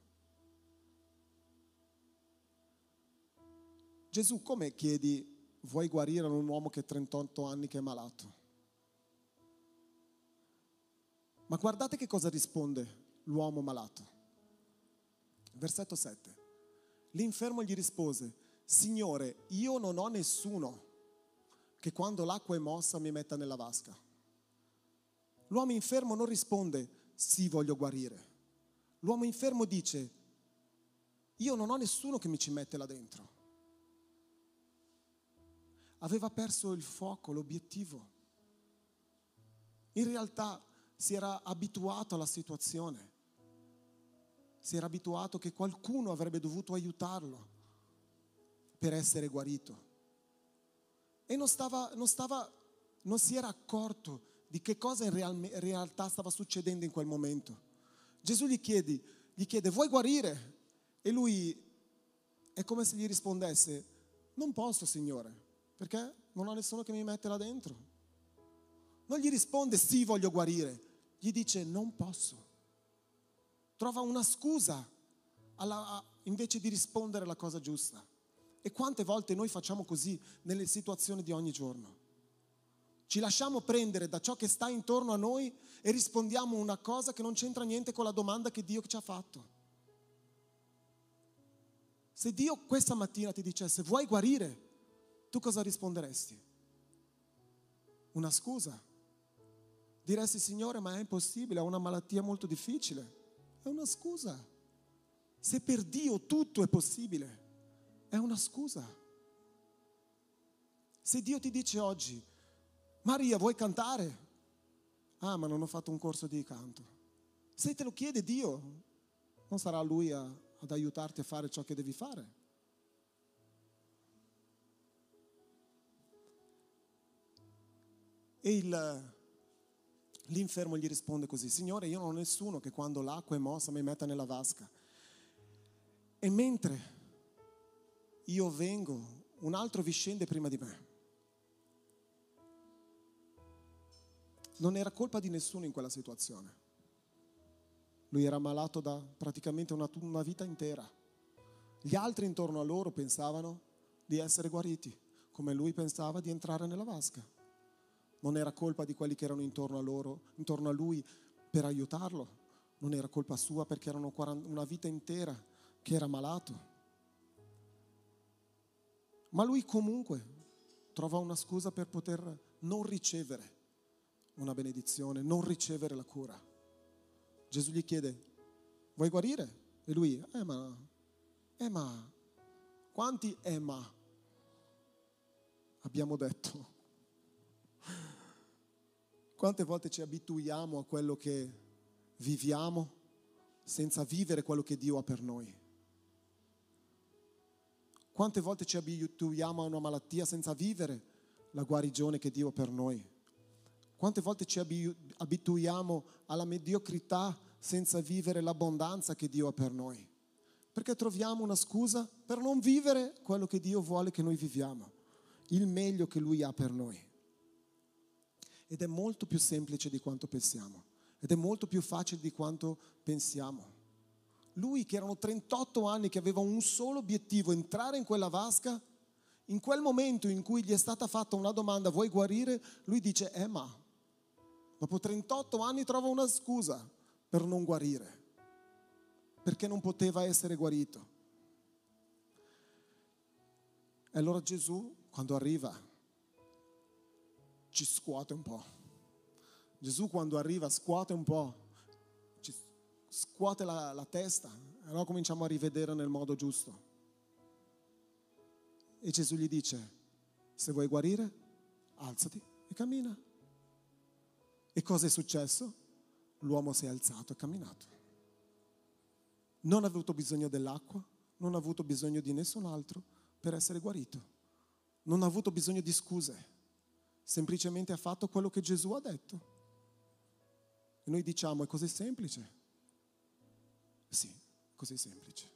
Speaker 1: Gesù, come chiedi vuoi guarire un uomo che ha 38 anni che è malato. Ma guardate che cosa risponde l'uomo malato. Versetto 7. L'infermo gli rispose, Signore, io non ho nessuno che quando l'acqua è mossa mi metta nella vasca. L'uomo infermo non risponde, sì voglio guarire. L'uomo infermo dice, io non ho nessuno che mi ci mette là dentro aveva perso il fuoco, l'obiettivo. In realtà si era abituato alla situazione, si era abituato che qualcuno avrebbe dovuto aiutarlo per essere guarito. E non, stava, non, stava, non si era accorto di che cosa in, real, in realtà stava succedendo in quel momento. Gesù gli chiede, gli chiede, vuoi guarire? E lui è come se gli rispondesse, non posso, Signore perché non ho nessuno che mi mette là dentro. Non gli risponde sì voglio guarire, gli dice non posso. Trova una scusa alla, invece di rispondere la cosa giusta. E quante volte noi facciamo così nelle situazioni di ogni giorno? Ci lasciamo prendere da ciò che sta intorno a noi e rispondiamo una cosa che non c'entra niente con la domanda che Dio ci ha fatto. Se Dio questa mattina ti dicesse vuoi guarire, tu cosa risponderesti? Una scusa. Diresti, Signore, ma è impossibile, ho una malattia molto difficile. È una scusa. Se per Dio tutto è possibile, è una scusa. Se Dio ti dice oggi, Maria, vuoi cantare? Ah, ma non ho fatto un corso di canto. Se te lo chiede Dio, non sarà Lui a, ad aiutarti a fare ciò che devi fare. E il, l'infermo gli risponde così, Signore, io non ho nessuno che quando l'acqua è mossa mi metta nella vasca. E mentre io vengo, un altro vi scende prima di me. Non era colpa di nessuno in quella situazione. Lui era malato da praticamente una, una vita intera. Gli altri intorno a loro pensavano di essere guariti, come lui pensava di entrare nella vasca non era colpa di quelli che erano intorno a loro, intorno a lui per aiutarlo, non era colpa sua perché erano una vita intera che era malato. Ma lui comunque trova una scusa per poter non ricevere una benedizione, non ricevere la cura. Gesù gli chiede, vuoi guarire? E lui, eh ma, eh ma, quanti eh ma abbiamo detto? Quante volte ci abituiamo a quello che viviamo senza vivere quello che Dio ha per noi? Quante volte ci abituiamo a una malattia senza vivere la guarigione che Dio ha per noi? Quante volte ci abituiamo alla mediocrità senza vivere l'abbondanza che Dio ha per noi? Perché troviamo una scusa per non vivere quello che Dio vuole che noi viviamo, il meglio che Lui ha per noi. Ed è molto più semplice di quanto pensiamo. Ed è molto più facile di quanto pensiamo. lui che erano 38 anni, che aveva un solo obiettivo, entrare in quella vasca, in quel momento in cui gli è stata fatta una domanda, vuoi guarire? Lui dice, eh ma, dopo 38 anni trova una scusa per non guarire, perché non poteva essere guarito. E allora Gesù, quando arriva, ci scuote un po'. Gesù quando arriva scuote un po', ci scuote la, la testa, allora cominciamo a rivedere nel modo giusto. E Gesù gli dice, se vuoi guarire, alzati e cammina. E cosa è successo? L'uomo si è alzato e camminato. Non ha avuto bisogno dell'acqua, non ha avuto bisogno di nessun altro per essere guarito. Non ha avuto bisogno di scuse, semplicemente ha fatto quello che Gesù ha detto. E noi diciamo, è così semplice? Sì, così semplice.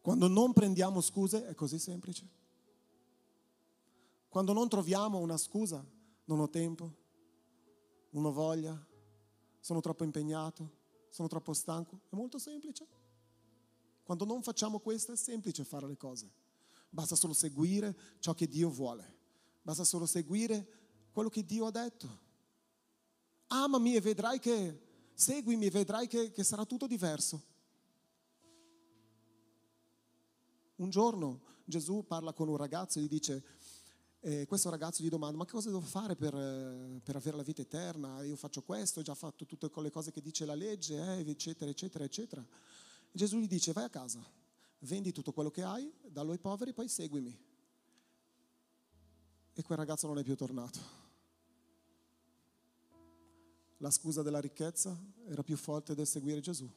Speaker 1: Quando non prendiamo scuse è così semplice. Quando non troviamo una scusa, non ho tempo, non ho voglia, sono troppo impegnato, sono troppo stanco, è molto semplice. Quando non facciamo questo è semplice fare le cose. Basta solo seguire ciò che Dio vuole. Basta solo seguire quello che Dio ha detto. Amami e vedrai che, seguimi e vedrai che, che sarà tutto diverso. Un giorno Gesù parla con un ragazzo e gli dice, e questo ragazzo gli domanda, ma che cosa devo fare per, eh, per, avere la vita eterna? Io faccio questo, ho già fatto tutte le cose che dice la legge, eh, eccetera, eccetera, eccetera. E Gesù gli dice, vai a casa, vendi tutto quello che hai, dallo ai poveri, poi seguimi. E quel ragazzo non è più tornato. La scusa della ricchezza era più forte del seguire Gesù.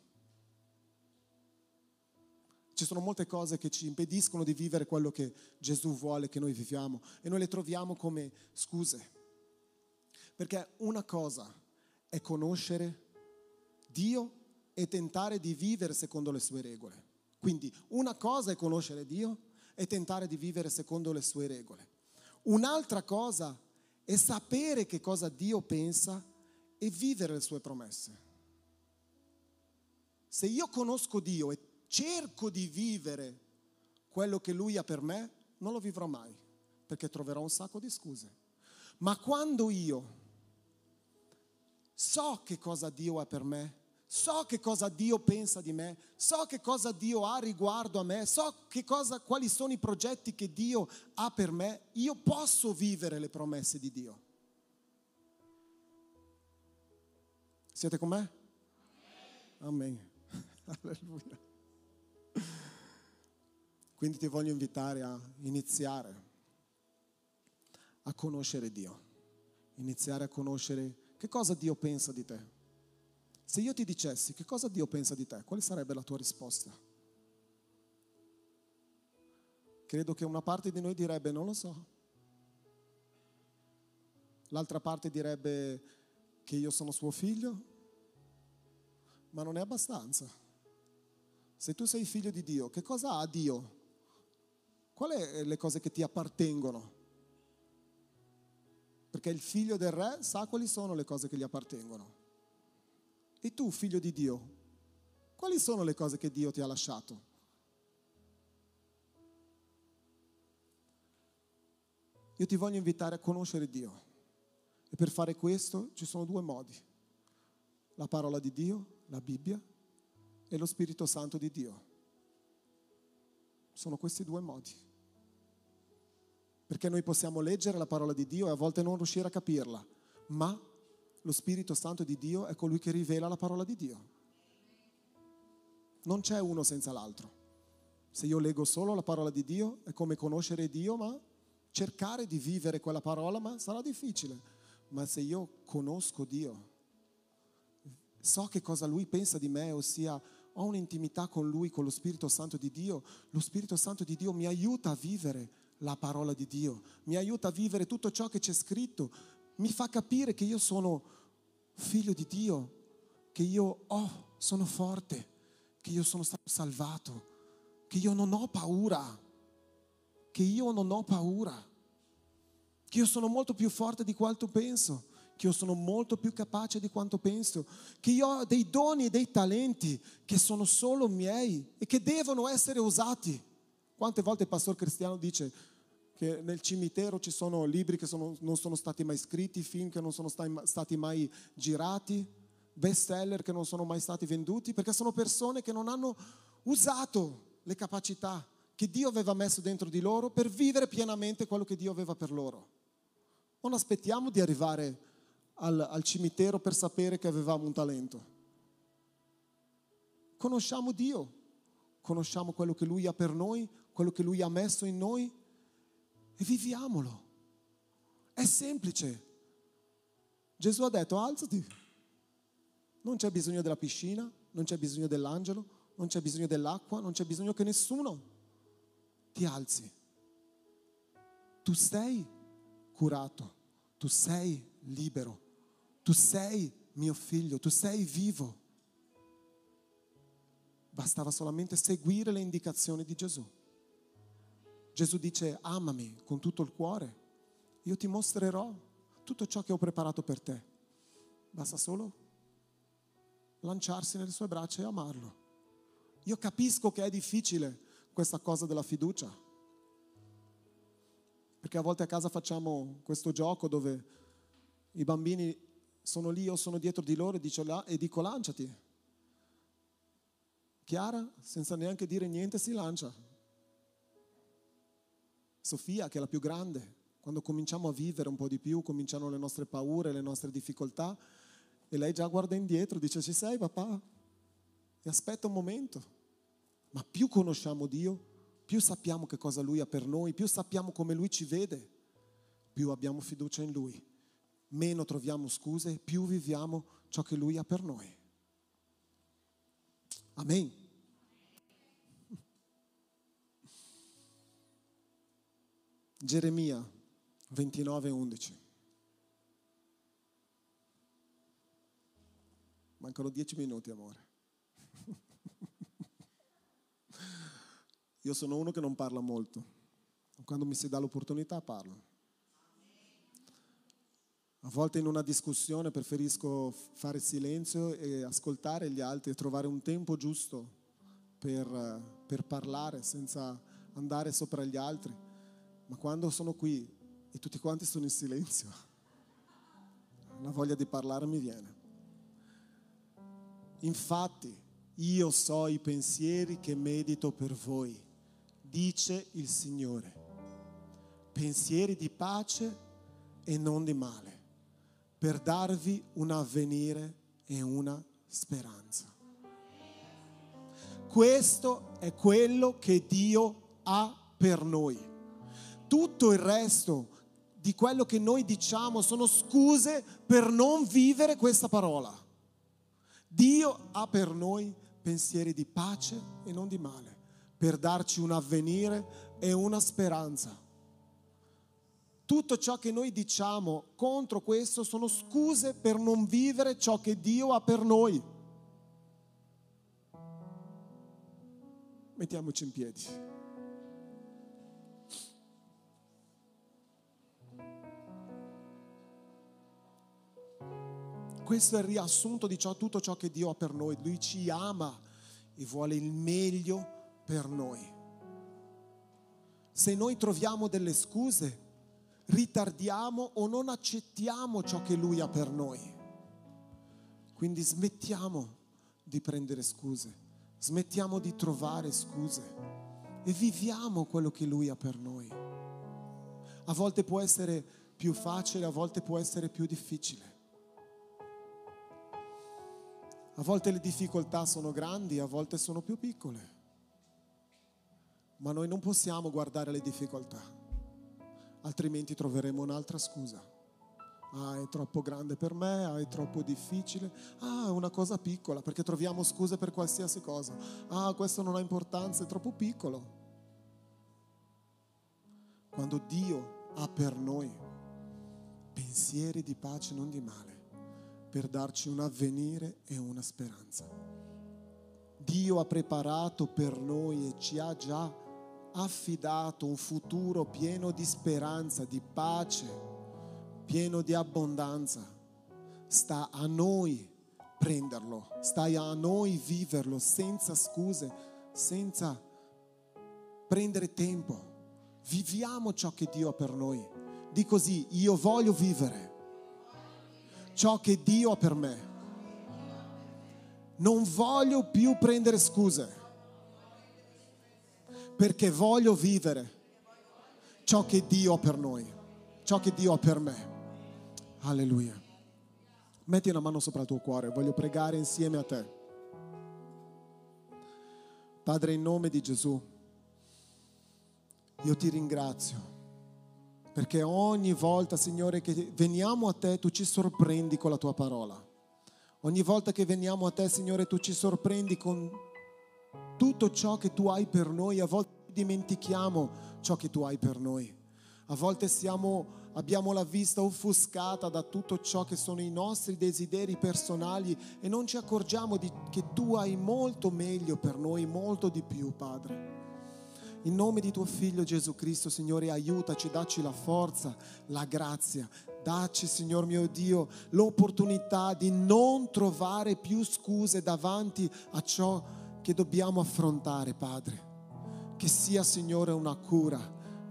Speaker 1: Ci sono molte cose che ci impediscono di vivere quello che Gesù vuole che noi viviamo e noi le troviamo come scuse. Perché una cosa è conoscere Dio e tentare di vivere secondo le sue regole. Quindi una cosa è conoscere Dio e tentare di vivere secondo le sue regole. Un'altra cosa è sapere che cosa Dio pensa e vivere le sue promesse. Se io conosco Dio e cerco di vivere quello che Lui ha per me, non lo vivrò mai, perché troverò un sacco di scuse. Ma quando io so che cosa Dio ha per me, so che cosa Dio pensa di me, so che cosa Dio ha riguardo a me, so cosa, quali sono i progetti che Dio ha per me, io posso vivere le promesse di Dio. Siete con me? Amen. Alleluia. Quindi ti voglio invitare a iniziare a conoscere Dio, iniziare a conoscere che cosa Dio pensa di te. Se io ti dicessi che cosa Dio pensa di te, quale sarebbe la tua risposta? Credo che una parte di noi direbbe non lo so, l'altra parte direbbe che io sono suo figlio, ma non è abbastanza. Se tu sei figlio di Dio, che cosa ha Dio Quali sono eh, le cose che ti appartengono? Perché il figlio del re sa quali sono le cose che gli appartengono. E tu, figlio di Dio, quali sono le cose che Dio ti ha lasciato? Io ti voglio invitare a conoscere Dio. E per fare questo ci sono due modi. La parola di Dio, la Bibbia, e lo Spirito Santo di Dio. Sono questi due modi. Perché noi possiamo leggere la parola di Dio e a volte non riuscire a capirla, ma lo Spirito Santo di Dio è colui che rivela la parola di Dio. Non c'è uno senza l'altro. Se io leggo solo la parola di Dio è come conoscere Dio, ma cercare di vivere quella parola, ma sarà difficile. Ma se io conosco Dio, so che cosa Lui pensa di me, ossia ho un'intimità con Lui, con lo Spirito Santo di Dio, lo Spirito Santo di Dio mi aiuta a vivere la parola di Dio, mi aiuta a vivere tutto ciò che c'è scritto, mi fa capire che io sono figlio di Dio, che io oh, sono forte, che io sono stato salvato, che io non ho paura, che io non ho paura, che io sono molto più forte di quanto penso, che io sono molto più capace di quanto penso, che io ho dei doni e dei talenti che sono solo miei e che devono essere usati. Quante volte il pastor cristiano dice che nel cimitero ci sono libri che sono, non sono stati mai scritti, film che non sono stati mai girati, best seller che non sono mai stati venduti, perché sono persone che non hanno usato le capacità che Dio aveva messo dentro di loro per vivere pienamente quello che Dio aveva per loro. Non aspettiamo di arrivare al, al cimitero per sapere che avevamo un talento. Conosciamo Dio, conosciamo quello che Lui ha per noi, quello che Lui ha messo in noi e viviamolo. È semplice. Gesù ha detto alzati. Non c'è bisogno della piscina, non c'è bisogno dell'angelo, non c'è bisogno dell'acqua, non c'è bisogno che nessuno ti alzi. Tu sei curato, tu sei libero, tu sei mio figlio, tu sei vivo. Bastava solamente seguire le indicazioni di Gesù. Gesù dice amami con tutto il cuore, io ti mostrerò tutto ciò che ho preparato per te. Basta solo lanciarsi nelle sue braccia e amarlo. Io capisco che è difficile questa cosa della fiducia, perché a volte a casa facciamo questo gioco dove i bambini sono lì, io sono dietro di loro e, dico, e dico lanciati. Chiara, senza neanche dire niente, si lancia. Sofia, che è la più grande, quando cominciamo a vivere un po' di più, cominciano le nostre paure, le nostre difficoltà, e lei già guarda indietro, dice ci sei papà? E aspetta un momento. Ma più conosciamo Dio, più sappiamo che cosa Lui ha per noi, più sappiamo come Lui ci vede, più abbiamo fiducia in Lui meno troviamo scuse, più viviamo ciò che Lui ha per noi. Amen. Geremia 29, 11. Mancano dieci minuti, amore. Io sono uno che non parla molto. Quando mi si dà l'opportunità parlo. A volte in una discussione preferisco fare silenzio e ascoltare gli altri e trovare un tempo giusto per, per parlare senza andare sopra gli altri. Ma quando sono qui e tutti quanti sono in silenzio, la voglia di parlare mi viene. Infatti, io so i pensieri che medito per voi, dice il Signore. Pensieri di pace e non di male per darvi un avvenire e una speranza. Questo è quello che Dio ha per noi. Tutto il resto di quello che noi diciamo sono scuse per non vivere questa parola. Dio ha per noi pensieri di pace e non di male, per darci un avvenire e una speranza tutto ciò che noi diciamo contro questo sono scuse per non vivere ciò che Dio ha per noi. Mettiamoci in piedi. Questo è il riassunto di ciò, tutto ciò che Dio ha per noi. Lui ci ama e vuole il meglio per noi. Se noi troviamo delle scuse, ritardiamo o non accettiamo ciò che Lui ha per noi. Quindi smettiamo di prendere scuse, smettiamo di trovare scuse e viviamo quello che Lui ha per noi. A volte può essere più facile, a volte può essere più difficile. A volte le difficoltà sono grandi, a volte sono più piccole. Ma noi non possiamo guardare le difficoltà altrimenti troveremo un'altra scusa. Ah, è troppo grande per me, ah, è troppo difficile, ah, è una cosa piccola, perché troviamo scuse per qualsiasi cosa. Ah, questo non ha importanza, è troppo piccolo. Quando Dio ha per noi pensieri di pace, non di male, per darci un avvenire e una speranza. Dio ha preparato per noi e ci ha già affidato un futuro pieno di speranza, di pace, pieno di abbondanza. sta a noi prenderlo, sta a noi viverlo senza scuse, senza prendere tempo. Viviamo ciò che Dio ha per noi. Di così, io voglio vivere ciò che Dio ha per me. Non voglio più prendere scuse, perché voglio vivere ciò che Dio ha per noi, ciò che Dio ha per me. Alleluia. Metti una mano sopra il tuo cuore, voglio pregare insieme a te. Padre, in nome di Gesù, io ti ringrazio perché ogni volta, Signore, che veniamo a te, tu ci sorprendi con la tua parola. Ogni volta che veniamo a te, Signore, tu ci sorprendi con tutto ciò che tu hai per noi. A volte dimentichiamo ciò che tu hai per noi. A volte siamo, abbiamo la vista offuscata da tutto ciò che sono i nostri desideri personali e non ci accorgiamo di, che tu hai molto meglio per noi, molto di più, Padre. In nome di tuo figlio Gesù Cristo, Signore, aiutaci, dacci la forza, la grazia. Dacci, Signor mio Dio, l'opportunità di non trovare più scuse davanti a ciò che dobbiamo affrontare, Padre. Che sia, Signore, una cura,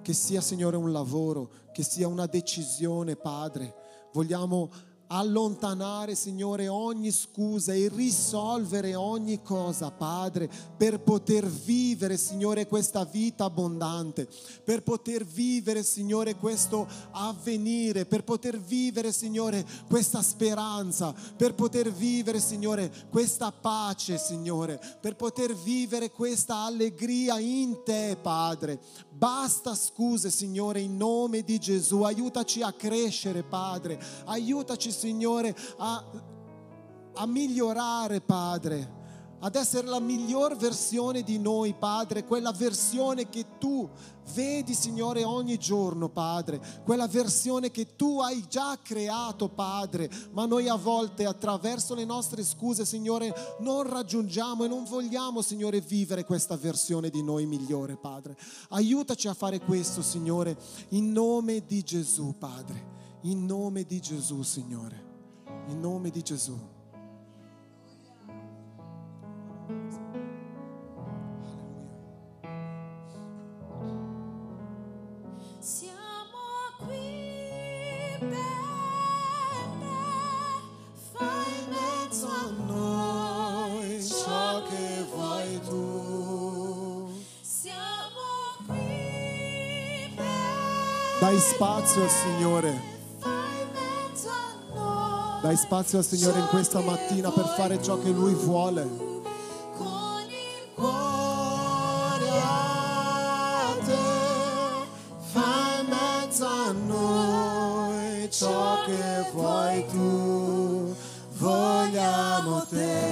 Speaker 1: che sia, Signore, un lavoro, che sia una decisione, Padre. Vogliamo allontanare, Signore, ogni scusa e risolvere ogni cosa, Padre, per poter vivere, Signore, questa vita abbondante, per poter vivere, Signore, questo avvenire, per poter vivere, Signore, questa speranza, per poter vivere, Signore, questa pace, Signore, per poter vivere questa allegria in te, Padre. Basta scuse, Signore, in nome di Gesù. Aiutaci a crescere, Padre. Aiutaci, Signore, a, a migliorare, Padre ad essere la miglior versione di noi, Padre, quella versione che tu vedi, Signore, ogni giorno, Padre, quella versione che tu hai già creato, Padre, ma noi a volte attraverso le nostre scuse, Signore, non raggiungiamo e non vogliamo, Signore, vivere questa versione di noi migliore, Padre. Aiutaci a fare questo, Signore, in nome di Gesù, Padre, in nome di Gesù, Signore, in nome di Gesù.
Speaker 2: Siamo qui per
Speaker 1: dai spazio al Signore
Speaker 2: in
Speaker 1: questa mattina per fare ciò che Lui vuole.
Speaker 2: Con il
Speaker 1: Cuore a te, fai in mezzo a noi ciò che vuoi tu, vogliamo te.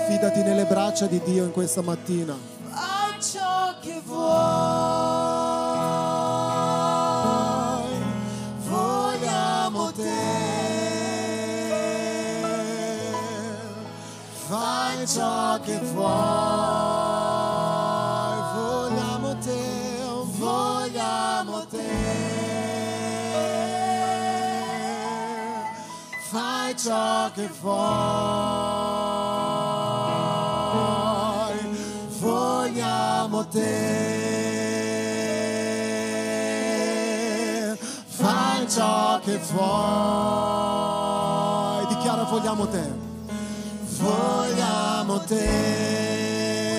Speaker 1: Affidati nelle braccia di Dio in questa mattina.
Speaker 2: fai ciò che vuoi.
Speaker 1: Ciò che vuoi, vogliamo te, vogliamo te. Fai ciò che vuoi, vogliamo te. Fai ciò che vuoi. Dichiara vogliamo te. Vogliamo te.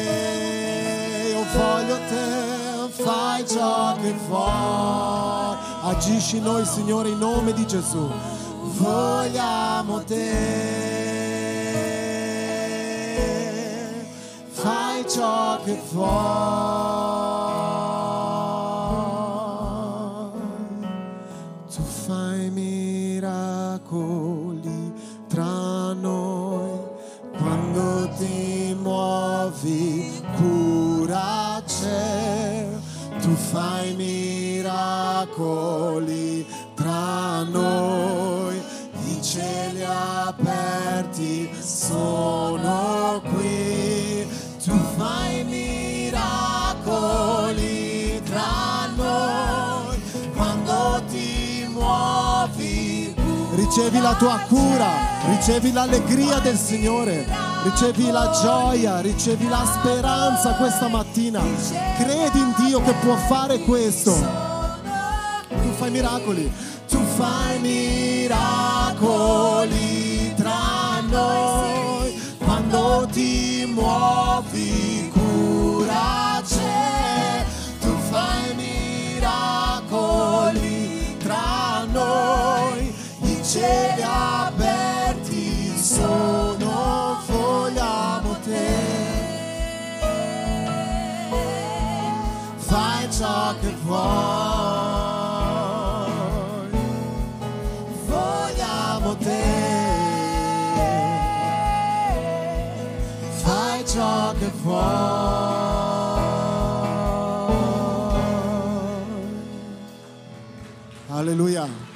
Speaker 1: Io voglio te. Fai ciò che vuoi. Agisci noi, Signore, in nome di Gesù. Vogliamo te. Fai ciò che vuoi. Fai miracoli tra noi, i cieli aperti sono qui. Tu fai miracoli tra noi quando ti muovi. ricevi la tua cura, ricevi l'allegria del Signore, ricevi la gioia, ricevi la speranza questa mattina. Credi Dio che può fare questo. Tu fai miracoli, tu fai miracoli tra noi. Quando ti muovi, Fai ciò che vuoi. Vogliamo te. Fai ciò che vuoi. Alleluia.